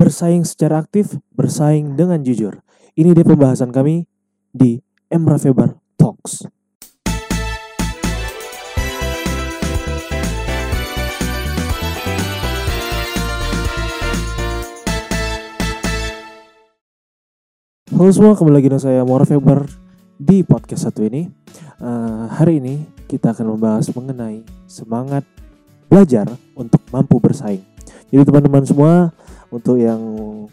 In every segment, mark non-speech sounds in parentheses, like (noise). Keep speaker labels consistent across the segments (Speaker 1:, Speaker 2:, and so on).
Speaker 1: Bersaing secara aktif, bersaing dengan jujur. Ini dia pembahasan kami di Emra Febar Talks. Halo semua, kembali lagi dengan saya Mora Febar di podcast satu ini. Uh, hari ini kita akan membahas mengenai semangat belajar untuk mampu bersaing. Jadi teman-teman semua, untuk yang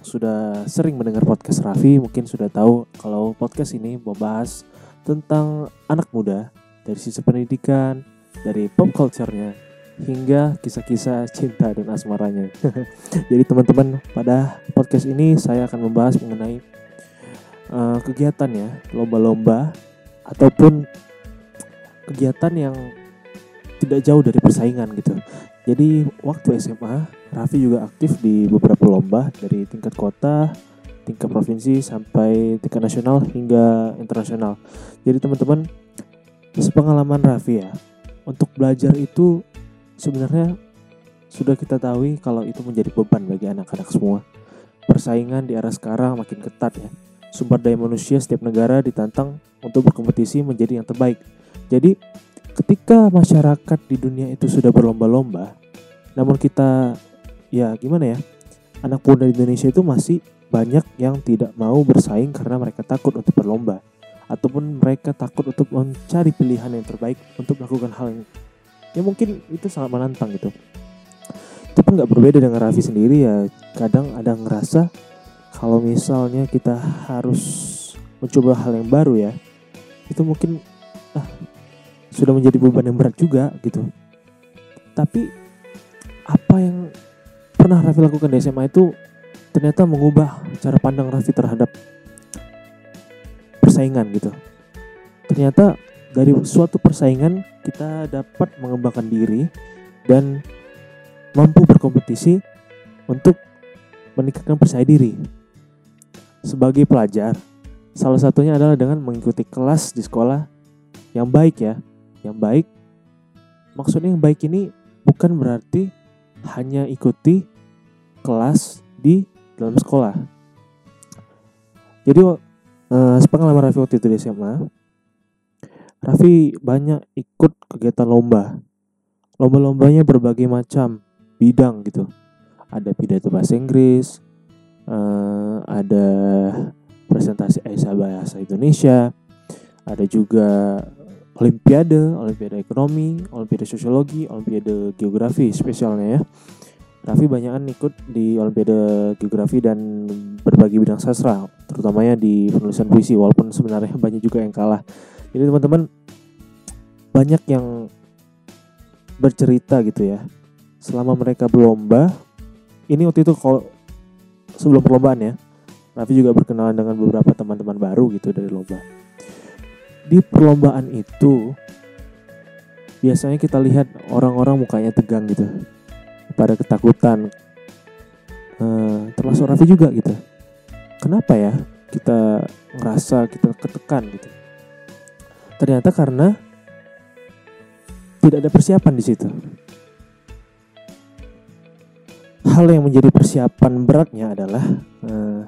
Speaker 1: sudah sering mendengar podcast Raffi mungkin sudah tahu kalau podcast ini membahas tentang anak muda dari sisi pendidikan, dari pop culture-nya hingga kisah-kisah cinta dan asmaranya. (laughs) Jadi teman-teman pada podcast ini saya akan membahas mengenai uh, kegiatan ya, lomba-lomba ataupun kegiatan yang tidak jauh dari persaingan gitu. Jadi waktu SMA, Raffi juga aktif di beberapa lomba dari tingkat kota, tingkat provinsi sampai tingkat nasional hingga internasional. Jadi teman-teman, sepengalaman Raffi ya, untuk belajar itu sebenarnya sudah kita tahu kalau itu menjadi beban bagi anak-anak semua. Persaingan di era sekarang makin ketat ya. Sumber daya manusia setiap negara ditantang untuk berkompetisi menjadi yang terbaik. Jadi ketika masyarakat di dunia itu sudah berlomba-lomba, namun kita ya gimana ya, anak muda di Indonesia itu masih banyak yang tidak mau bersaing karena mereka takut untuk berlomba ataupun mereka takut untuk mencari pilihan yang terbaik untuk melakukan hal yang ya mungkin itu sangat menantang gitu. Itu pun nggak berbeda dengan Raffi sendiri ya. Kadang ada ngerasa kalau misalnya kita harus mencoba hal yang baru ya, itu mungkin ah, sudah menjadi beban yang berat juga gitu. Tapi apa yang pernah Raffi lakukan di SMA itu ternyata mengubah cara pandang Raffi terhadap persaingan gitu. Ternyata dari suatu persaingan kita dapat mengembangkan diri dan mampu berkompetisi untuk meningkatkan percaya diri. Sebagai pelajar, salah satunya adalah dengan mengikuti kelas di sekolah yang baik ya, yang baik. Maksudnya yang baik ini bukan berarti hanya ikuti kelas di dalam sekolah. Jadi uh, sepengalaman Raffi waktu itu di SMA, Raffi banyak ikut kegiatan lomba. Lomba-lombanya berbagai macam bidang gitu. Ada pidato bahasa Inggris, uh, ada presentasi Aisyah bahasa Indonesia, ada juga olimpiade, olimpiade ekonomi, olimpiade sosiologi, olimpiade geografi spesialnya ya. Raffi banyakan ikut di olimpiade geografi dan berbagai bidang sastra, terutamanya di penulisan puisi walaupun sebenarnya banyak juga yang kalah. Jadi teman-teman banyak yang bercerita gitu ya. Selama mereka berlomba, ini waktu itu kalau sebelum perlombaan ya, Raffi juga berkenalan dengan beberapa teman-teman baru gitu dari lomba di perlombaan itu biasanya kita lihat orang-orang mukanya tegang gitu. Pada ketakutan. Uh, termasuk Raffi juga gitu. Kenapa ya kita ngerasa kita ketekan gitu? Ternyata karena tidak ada persiapan di situ. Hal yang menjadi persiapan beratnya adalah uh,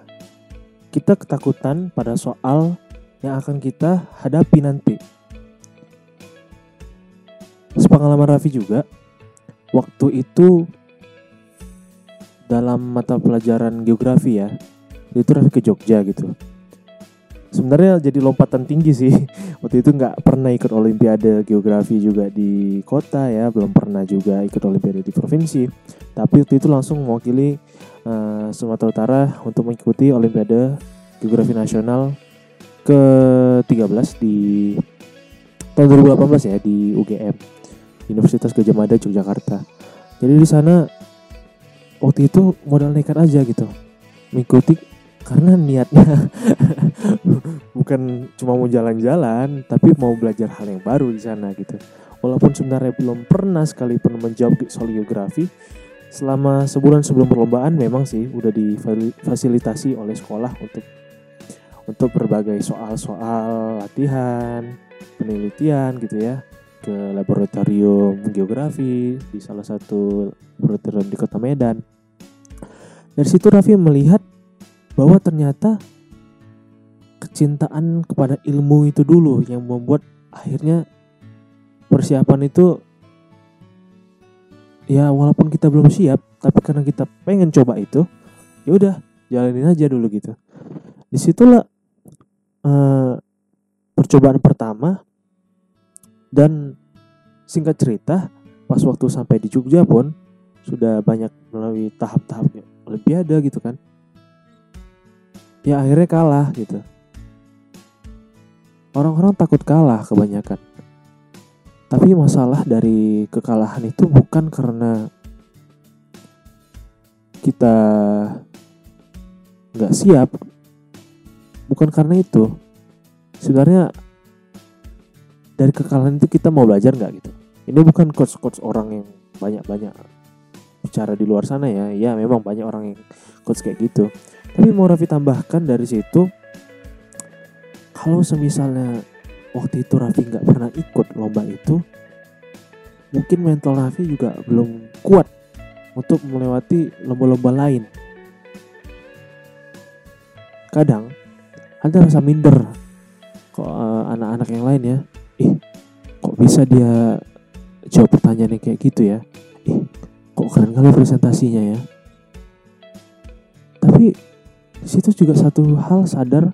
Speaker 1: kita ketakutan pada soal yang akan kita hadapi nanti. Sepengalaman Raffi juga, waktu itu dalam mata pelajaran geografi ya, itu Raffi ke Jogja gitu. Sebenarnya jadi lompatan tinggi sih. (laughs) Waktu itu nggak pernah ikut Olimpiade Geografi juga di kota ya, belum pernah juga ikut Olimpiade di provinsi. Tapi waktu itu langsung mewakili uh, Sumatera Utara untuk mengikuti Olimpiade Geografi Nasional ke-13 di tahun 2018 ya di UGM Universitas Gajah Mada Yogyakarta. Jadi di sana waktu itu modal nekat aja gitu mengikuti karena niatnya (laughs) bukan cuma mau jalan-jalan tapi mau belajar hal yang baru di sana gitu. Walaupun sebenarnya belum pernah sekalipun menjawab soal geografi, selama sebulan sebelum perlombaan memang sih udah difasilitasi oleh sekolah untuk untuk berbagai soal-soal latihan, penelitian gitu ya ke laboratorium geografi di salah satu laboratorium di Kota Medan. dari situ Raffi melihat bahwa ternyata kecintaan kepada ilmu itu dulu yang membuat akhirnya persiapan itu ya walaupun kita belum siap tapi karena kita pengen coba itu ya udah jalanin aja dulu gitu di situlah uh, percobaan pertama dan singkat cerita pas waktu sampai di Jogja pun sudah banyak melalui tahap-tahap olimpiade gitu kan. Ya akhirnya kalah gitu. Orang-orang takut kalah kebanyakan. Tapi masalah dari kekalahan itu bukan karena kita nggak siap bukan karena itu. Sebenarnya dari kekalahan itu kita mau belajar nggak gitu? Ini bukan coach coach orang yang banyak banyak bicara di luar sana ya. Ya memang banyak orang yang coach kayak gitu. Tapi mau Raffi tambahkan dari situ kalau semisalnya waktu itu Raffi nggak pernah ikut lomba itu mungkin mental Raffi juga belum kuat untuk melewati lomba-lomba lain. Kadang ada rasa minder kok uh, anak-anak yang lain ya. Ih kok bisa dia jawab pertanyaan yang kayak gitu ya? Ih kok keren kali presentasinya ya? Tapi situ juga satu hal sadar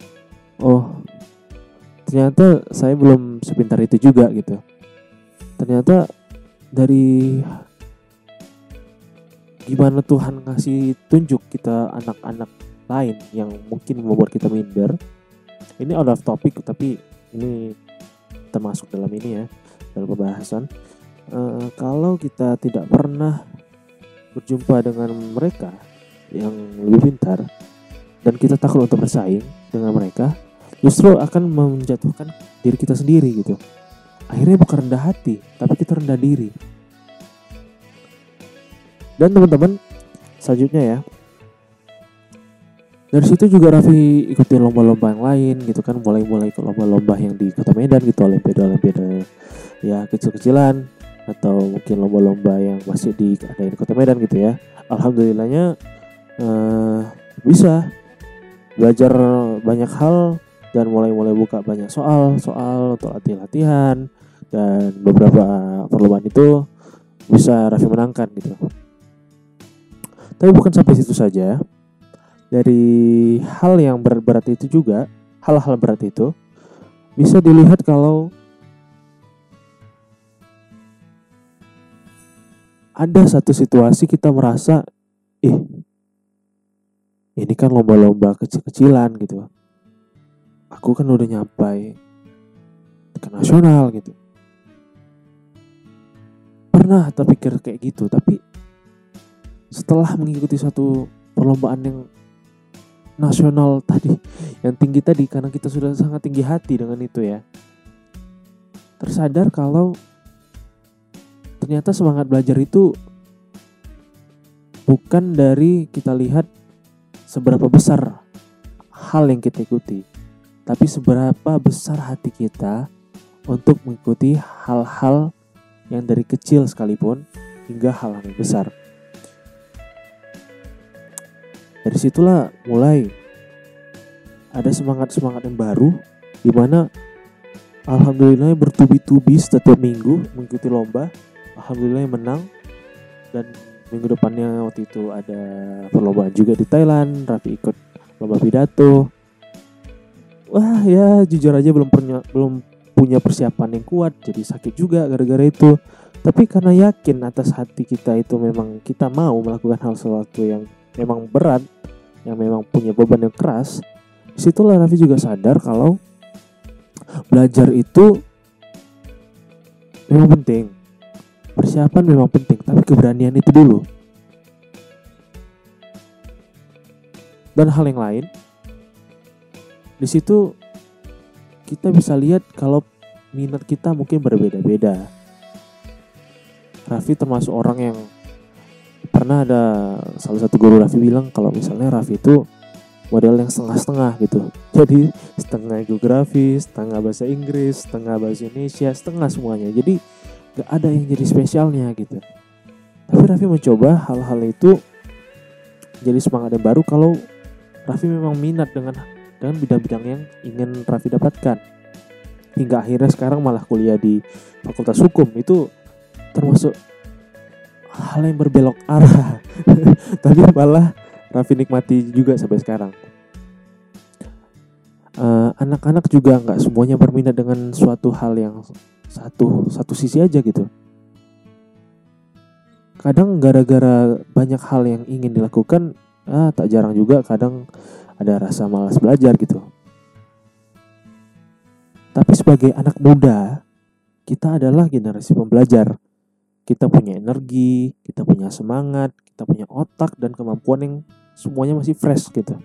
Speaker 1: oh ternyata saya belum sepintar itu juga gitu. Ternyata dari gimana Tuhan ngasih tunjuk kita anak-anak lain yang mungkin membuat kita minder ini out of topic tapi ini termasuk dalam ini ya dalam pembahasan uh, kalau kita tidak pernah berjumpa dengan mereka yang lebih pintar dan kita takut untuk bersaing dengan mereka justru akan menjatuhkan diri kita sendiri gitu. Akhirnya bukan rendah hati, tapi kita rendah diri. Dan teman-teman, selanjutnya ya. Dari situ juga Raffi ikutin lomba-lomba yang lain gitu kan, mulai-mulai ke lomba-lomba yang di Kota Medan gitu, olimpiade-olimpiade ya kecil-kecilan atau mungkin lomba-lomba yang masih di di Kota Medan gitu ya. Alhamdulillahnya uh, bisa belajar banyak hal dan mulai-mulai buka banyak soal-soal untuk latihan-latihan dan beberapa perlombaan itu bisa Raffi menangkan gitu. Tapi bukan sampai situ saja. Dari hal yang berat-berat itu juga, hal-hal berat itu bisa dilihat kalau ada satu situasi kita merasa, ih, ini kan lomba-lomba kecil-kecilan gitu. Aku kan udah nyampai ke nasional gitu. Pernah terpikir kayak gitu tapi setelah mengikuti satu perlombaan yang nasional tadi yang tinggi tadi karena kita sudah sangat tinggi hati dengan itu ya tersadar kalau ternyata semangat belajar itu bukan dari kita lihat seberapa besar hal yang kita ikuti tapi seberapa besar hati kita untuk mengikuti hal-hal yang dari kecil sekalipun hingga hal yang besar. Dari situlah mulai ada semangat-semangat yang baru di mana alhamdulillah bertubi-tubi setiap minggu mengikuti lomba. Alhamdulillah menang dan minggu depannya waktu itu ada perlombaan juga di Thailand. Raffi ikut lomba pidato wah ya jujur aja belum punya belum punya persiapan yang kuat jadi sakit juga gara-gara itu tapi karena yakin atas hati kita itu memang kita mau melakukan hal sesuatu yang memang berat yang memang punya beban yang keras di situlah Raffi juga sadar kalau belajar itu memang penting persiapan memang penting tapi keberanian itu dulu dan hal yang lain di situ kita bisa lihat kalau minat kita mungkin berbeda-beda. Raffi termasuk orang yang pernah ada salah satu guru Raffi bilang kalau misalnya Raffi itu model yang setengah-setengah gitu. (laughs) Jadi setengah geografi, setengah bahasa Inggris, setengah bahasa Indonesia, setengah semuanya. Jadi gak ada yang jadi spesialnya gitu. Tapi Raffi mencoba hal-hal itu jadi semangat yang baru kalau Raffi memang minat dengan dengan bidang-bidang yang ingin Raffi dapatkan hingga akhirnya sekarang malah kuliah di Fakultas Hukum itu termasuk hal yang berbelok arah. (laughs) Tapi malah Raffi nikmati juga sampai sekarang. Eh, anak-anak uh, juga nggak semuanya berminat dengan suatu hal yang satu satu sisi aja gitu. Kadang gara-gara banyak hal yang ingin dilakukan ah tak jarang juga kadang ada rasa malas belajar gitu. Tapi sebagai anak muda kita adalah generasi pembelajar kita punya energi kita punya semangat kita punya otak dan kemampuan yang semuanya masih fresh gitu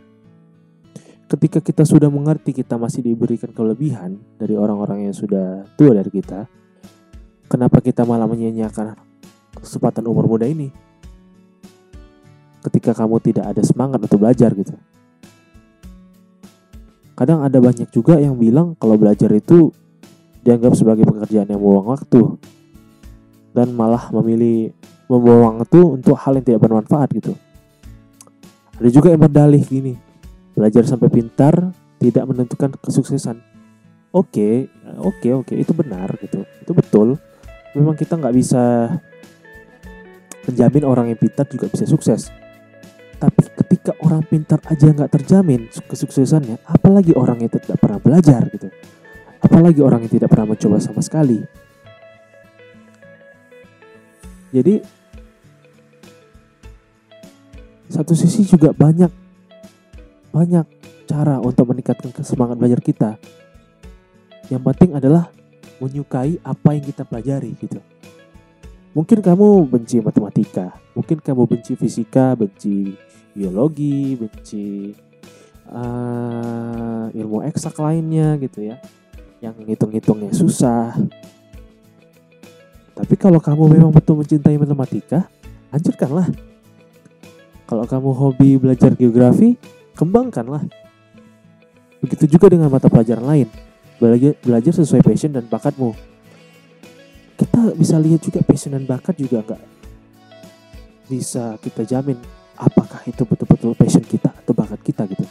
Speaker 1: ketika kita sudah mengerti kita masih diberikan kelebihan dari orang-orang yang sudah tua dari kita, kenapa kita malah menyanyiakan kesempatan umur muda ini? Ketika kamu tidak ada semangat untuk belajar gitu. Kadang ada banyak juga yang bilang kalau belajar itu dianggap sebagai pekerjaan yang membuang waktu dan malah memilih membuang waktu untuk hal yang tidak bermanfaat gitu. Ada juga yang berdalih gini, Belajar sampai pintar tidak menentukan kesuksesan. Oke, okay, oke, okay, oke, okay. itu benar gitu. Itu betul. Memang kita nggak bisa menjamin orang yang pintar juga bisa sukses. Tapi ketika orang pintar aja nggak terjamin kesuksesannya, apalagi orang yang tidak pernah belajar gitu. Apalagi orang yang tidak pernah mencoba sama sekali. Jadi satu sisi juga banyak banyak cara untuk meningkatkan semangat belajar kita. Yang penting adalah menyukai apa yang kita pelajari gitu. Mungkin kamu benci matematika, mungkin kamu benci fisika, benci biologi, benci uh, ilmu eksak lainnya gitu ya, yang ngitung-ngitungnya susah. Tapi kalau kamu memang betul mencintai matematika, hancurkanlah. Kalau kamu hobi belajar geografi, kembangkanlah. Begitu juga dengan mata pelajaran lain. Belajar, belajar sesuai passion dan bakatmu. Kita bisa lihat juga passion dan bakat juga nggak bisa kita jamin apakah itu betul-betul passion kita atau bakat kita gitu.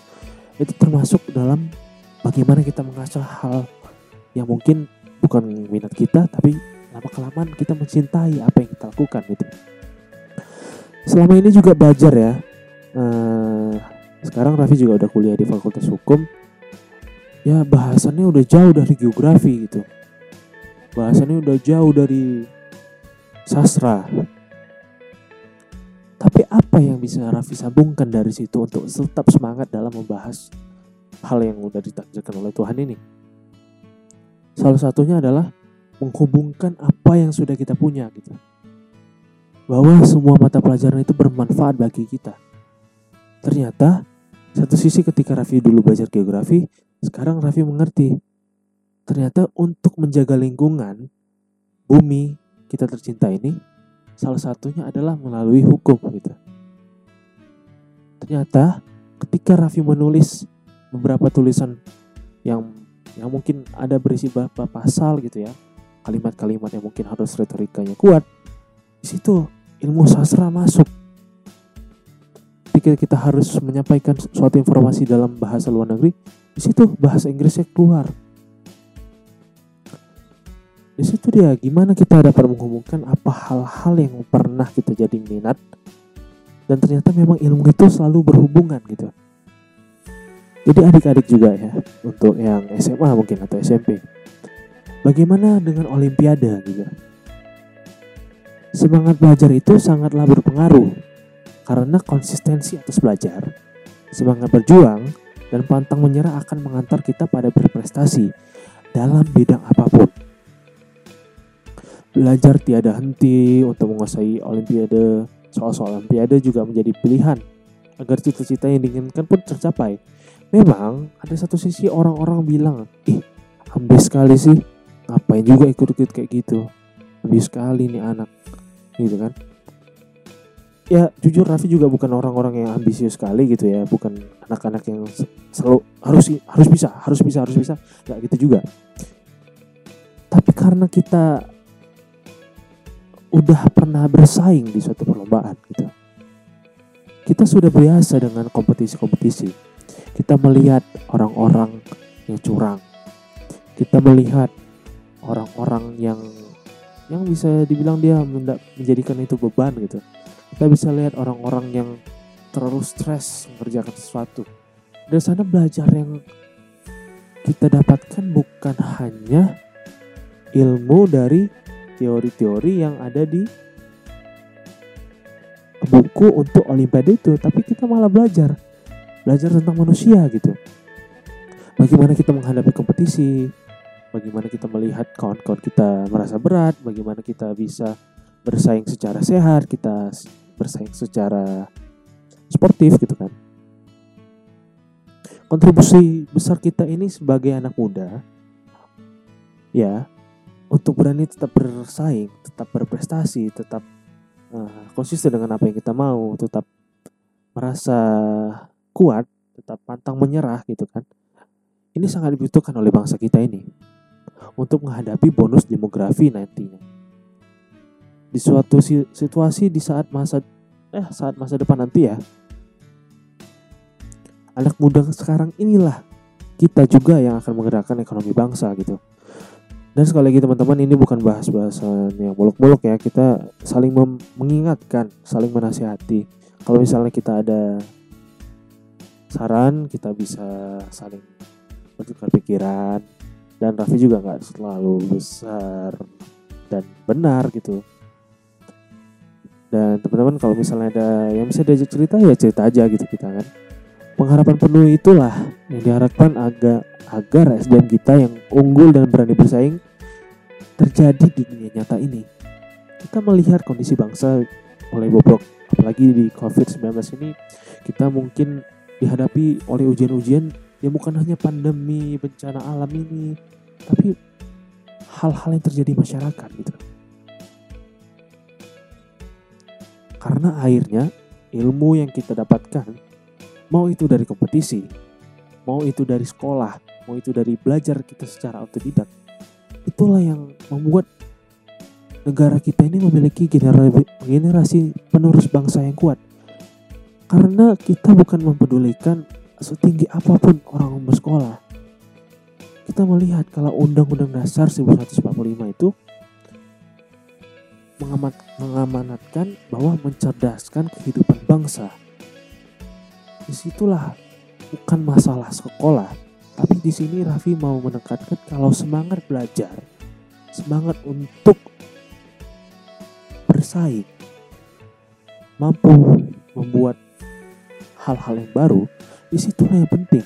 Speaker 1: Itu termasuk dalam bagaimana kita mengasah hal yang mungkin bukan minat kita tapi lama kelamaan kita mencintai apa yang kita lakukan gitu. Selama ini juga belajar ya. Uh, sekarang Raffi juga udah kuliah di Fakultas Hukum ya bahasannya udah jauh dari geografi gitu bahasannya udah jauh dari sastra tapi apa yang bisa Raffi sambungkan dari situ untuk tetap semangat dalam membahas hal yang udah ditakdirkan oleh Tuhan ini salah satunya adalah menghubungkan apa yang sudah kita punya gitu bahwa semua mata pelajaran itu bermanfaat bagi kita ternyata satu sisi ketika Raffi dulu belajar geografi, sekarang Raffi mengerti. Ternyata untuk menjaga lingkungan, bumi kita tercinta ini, salah satunya adalah melalui hukum gitu. Ternyata ketika Raffi menulis beberapa tulisan yang yang mungkin ada berisi beberapa pasal gitu ya, kalimat-kalimat yang mungkin harus retorikanya kuat, di situ ilmu sastra masuk ketika kita harus menyampaikan suatu informasi dalam bahasa luar negeri, di situ bahasa Inggrisnya keluar. Di situ dia gimana kita dapat menghubungkan apa hal-hal yang pernah kita jadi minat dan ternyata memang ilmu itu selalu berhubungan gitu. Jadi adik-adik juga ya untuk yang SMA mungkin atau SMP. Bagaimana dengan olimpiade gitu? Semangat belajar itu sangatlah berpengaruh karena konsistensi atas belajar, semangat berjuang, dan pantang menyerah akan mengantar kita pada berprestasi dalam bidang apa pun. Belajar tiada henti untuk menguasai olimpiade, soal-soal olimpiade juga menjadi pilihan agar cita-cita yang diinginkan pun tercapai. Memang ada satu sisi orang-orang bilang, ih ambis sekali sih, ngapain juga ikut-ikut kayak gitu. Ambis sekali nih anak, gitu kan ya jujur Raffi juga bukan orang-orang yang ambisius sekali gitu ya bukan anak-anak yang selalu harus harus bisa harus bisa harus bisa nggak gitu juga tapi karena kita udah pernah bersaing di suatu perlombaan gitu kita sudah biasa dengan kompetisi-kompetisi. Kita melihat orang-orang yang curang. Kita melihat orang-orang yang yang bisa dibilang dia menjadikan itu beban gitu. Kita bisa lihat orang-orang yang terlalu stres mengerjakan sesuatu. Dari sana belajar yang kita dapatkan bukan hanya ilmu dari teori-teori yang ada di buku untuk olimpiade itu, tapi kita malah belajar belajar tentang manusia gitu. Bagaimana kita menghadapi kompetisi, bagaimana kita melihat kawan-kawan kita merasa berat, bagaimana kita bisa bersaing secara sehat, kita bersaing secara sportif gitu kan. Kontribusi besar kita ini sebagai anak muda ya untuk berani tetap bersaing, tetap berprestasi, tetap uh, konsisten dengan apa yang kita mau, tetap merasa kuat, tetap pantang menyerah gitu kan. Ini sangat dibutuhkan oleh bangsa kita ini untuk menghadapi bonus demografi nantinya. Di suatu situasi di saat masa eh saat masa depan nanti ya. Anak muda sekarang inilah kita juga yang akan menggerakkan ekonomi bangsa gitu. Dan sekali lagi teman-teman ini bukan bahas-bahasan yang muluk-muluk ya. Kita saling mengingatkan, saling menasihati. Kalau misalnya kita ada saran, kita bisa saling bertukar pikiran. Dan Raffi juga nggak selalu besar dan benar gitu. Dan teman-teman kalau misalnya ada yang bisa diajak cerita ya cerita aja gitu kita kan. Pengharapan penuh itulah yang diharapkan agak agar SDM kita yang unggul dan berani bersaing terjadi di dunia nyata ini. Kita melihat kondisi bangsa mulai bobrok, apalagi di COVID-19 ini kita mungkin dihadapi oleh ujian-ujian yang bukan hanya pandemi, bencana alam ini, tapi hal-hal yang terjadi masyarakat gitu. Karena akhirnya ilmu yang kita dapatkan, mau itu dari kompetisi, mau itu dari sekolah, mau itu dari belajar kita secara otodidak, itulah yang membuat negara kita ini memiliki generasi, generasi penerus bangsa yang kuat. Karena kita bukan mempedulikan setinggi apa pun orang bersekolah. Kita melihat kalau Undang-Undang Dasar 1945 itu mengamat, mengamanatkan bahwa mencerdaskan kehidupan bangsa. Di situlah bukan masalah sekolah, tapi di sini Raffi mau menekankan kalau semangat belajar, semangat untuk bersaing, mampu membuat hal-hal yang baru, di situlah yang penting.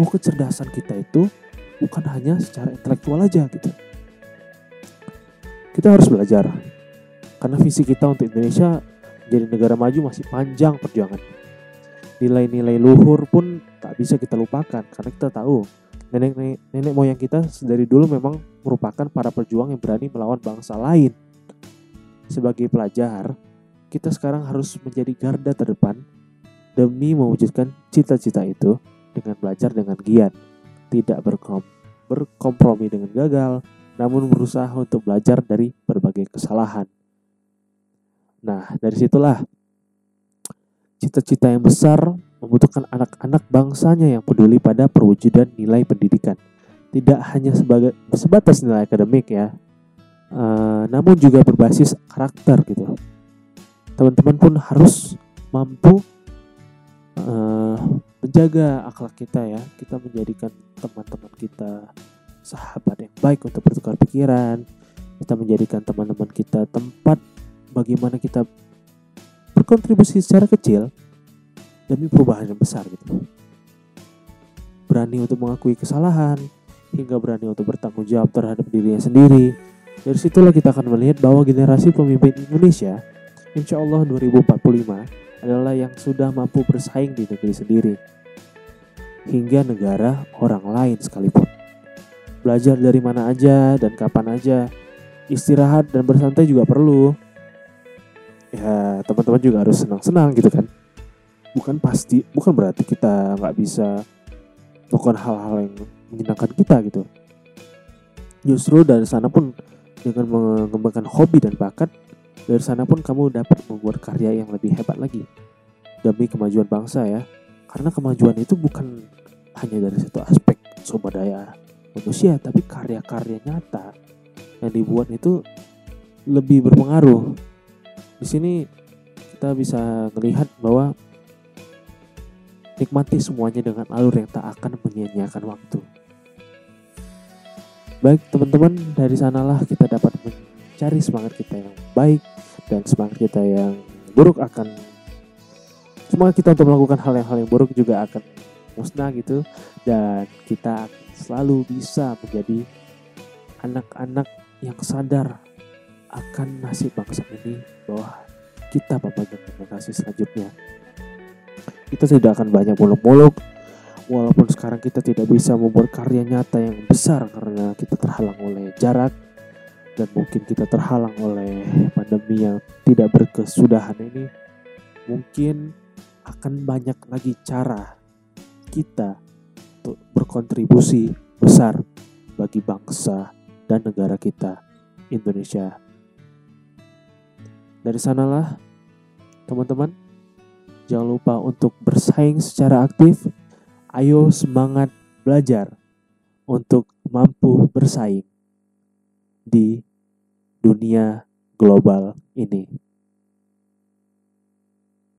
Speaker 1: Mau kecerdasan kita itu bukan hanya secara intelektual aja gitu. Kita harus belajar. Karena visi kita untuk Indonesia menjadi negara maju masih panjang perjuangan. Nilai-nilai luhur pun tak bisa kita lupakan karena kita tahu nenek, nenek moyang kita dari dulu memang merupakan para pejuang yang berani melawan bangsa lain. Sebagai pelajar, kita sekarang harus menjadi garda terdepan demi mewujudkan cita-cita itu dengan belajar dengan giat, tidak berkom berkompromi dengan gagal, namun berusaha untuk belajar dari berbagai kesalahan. Nah, dari situlah cita-cita yang besar membutuhkan anak-anak bangsanya yang peduli pada perwujudan nilai pendidikan. Tidak hanya sebagai sebatas nilai akademik ya, uh, namun juga berbasis karakter gitu. Teman-teman pun harus mampu uh, menjaga akhlak kita ya. Kita menjadikan teman-teman kita sahabat yang baik untuk bertukar pikiran. Kita menjadikan teman-teman kita tempat bagaimana kita berkontribusi secara kecil demi perubahan yang besar gitu. Berani untuk mengakui kesalahan, hingga berani untuk bertanggung jawab terhadap dirinya sendiri. Dari situlah kita akan melihat bahwa generasi pemimpin Indonesia, insya Allah 2045, adalah yang sudah mampu bersaing di negeri sendiri. Hingga negara orang lain sekalipun. Belajar dari mana aja dan kapan aja. Istirahat dan bersantai juga perlu. Ya teman-teman juga harus senang-senang gitu kan bukan pasti bukan berarti kita nggak bisa melakukan hal-hal yang menyenangkan kita gitu justru dari sana pun dengan mengembangkan hobi dan bakat dari sana pun kamu dapat membuat karya yang lebih hebat lagi demi kemajuan bangsa ya. Karena kemajuan itu bukan hanya dari satu aspek sumber daya manusia, tapi karya-karya nyata yang dibuat itu lebih berpengaruh. Di sini kita bisa melihat bahwa nikmati semuanya dengan alur yang tak akan menyia-nyiakan waktu. Baik teman-teman, dari sanalah kita dapat mencari semangat kita yang baik dan semangat kita yang buruk akan semangat kita untuk melakukan hal yang hal yang buruk juga akan musnah gitu. Dan kita selalu bisa menjadi anak-anak yang sadar akan nasib bangsa ini bahwa kita bapak generasi selanjutnya. Kita tidak akan banyak muluk-muluk walaupun sekarang kita tidak bisa membuat karya nyata yang besar karena kita terhalang oleh jarak dan mungkin kita terhalang oleh pandemi yang tidak berkesudahan ini mungkin akan banyak lagi cara kita untuk berkontribusi besar bagi bangsa dan negara kita Indonesia. Dari sanalah teman-teman jangan lupa untuk bersaing secara aktif Ayo semangat belajar untuk mampu bersaing di dunia global ini.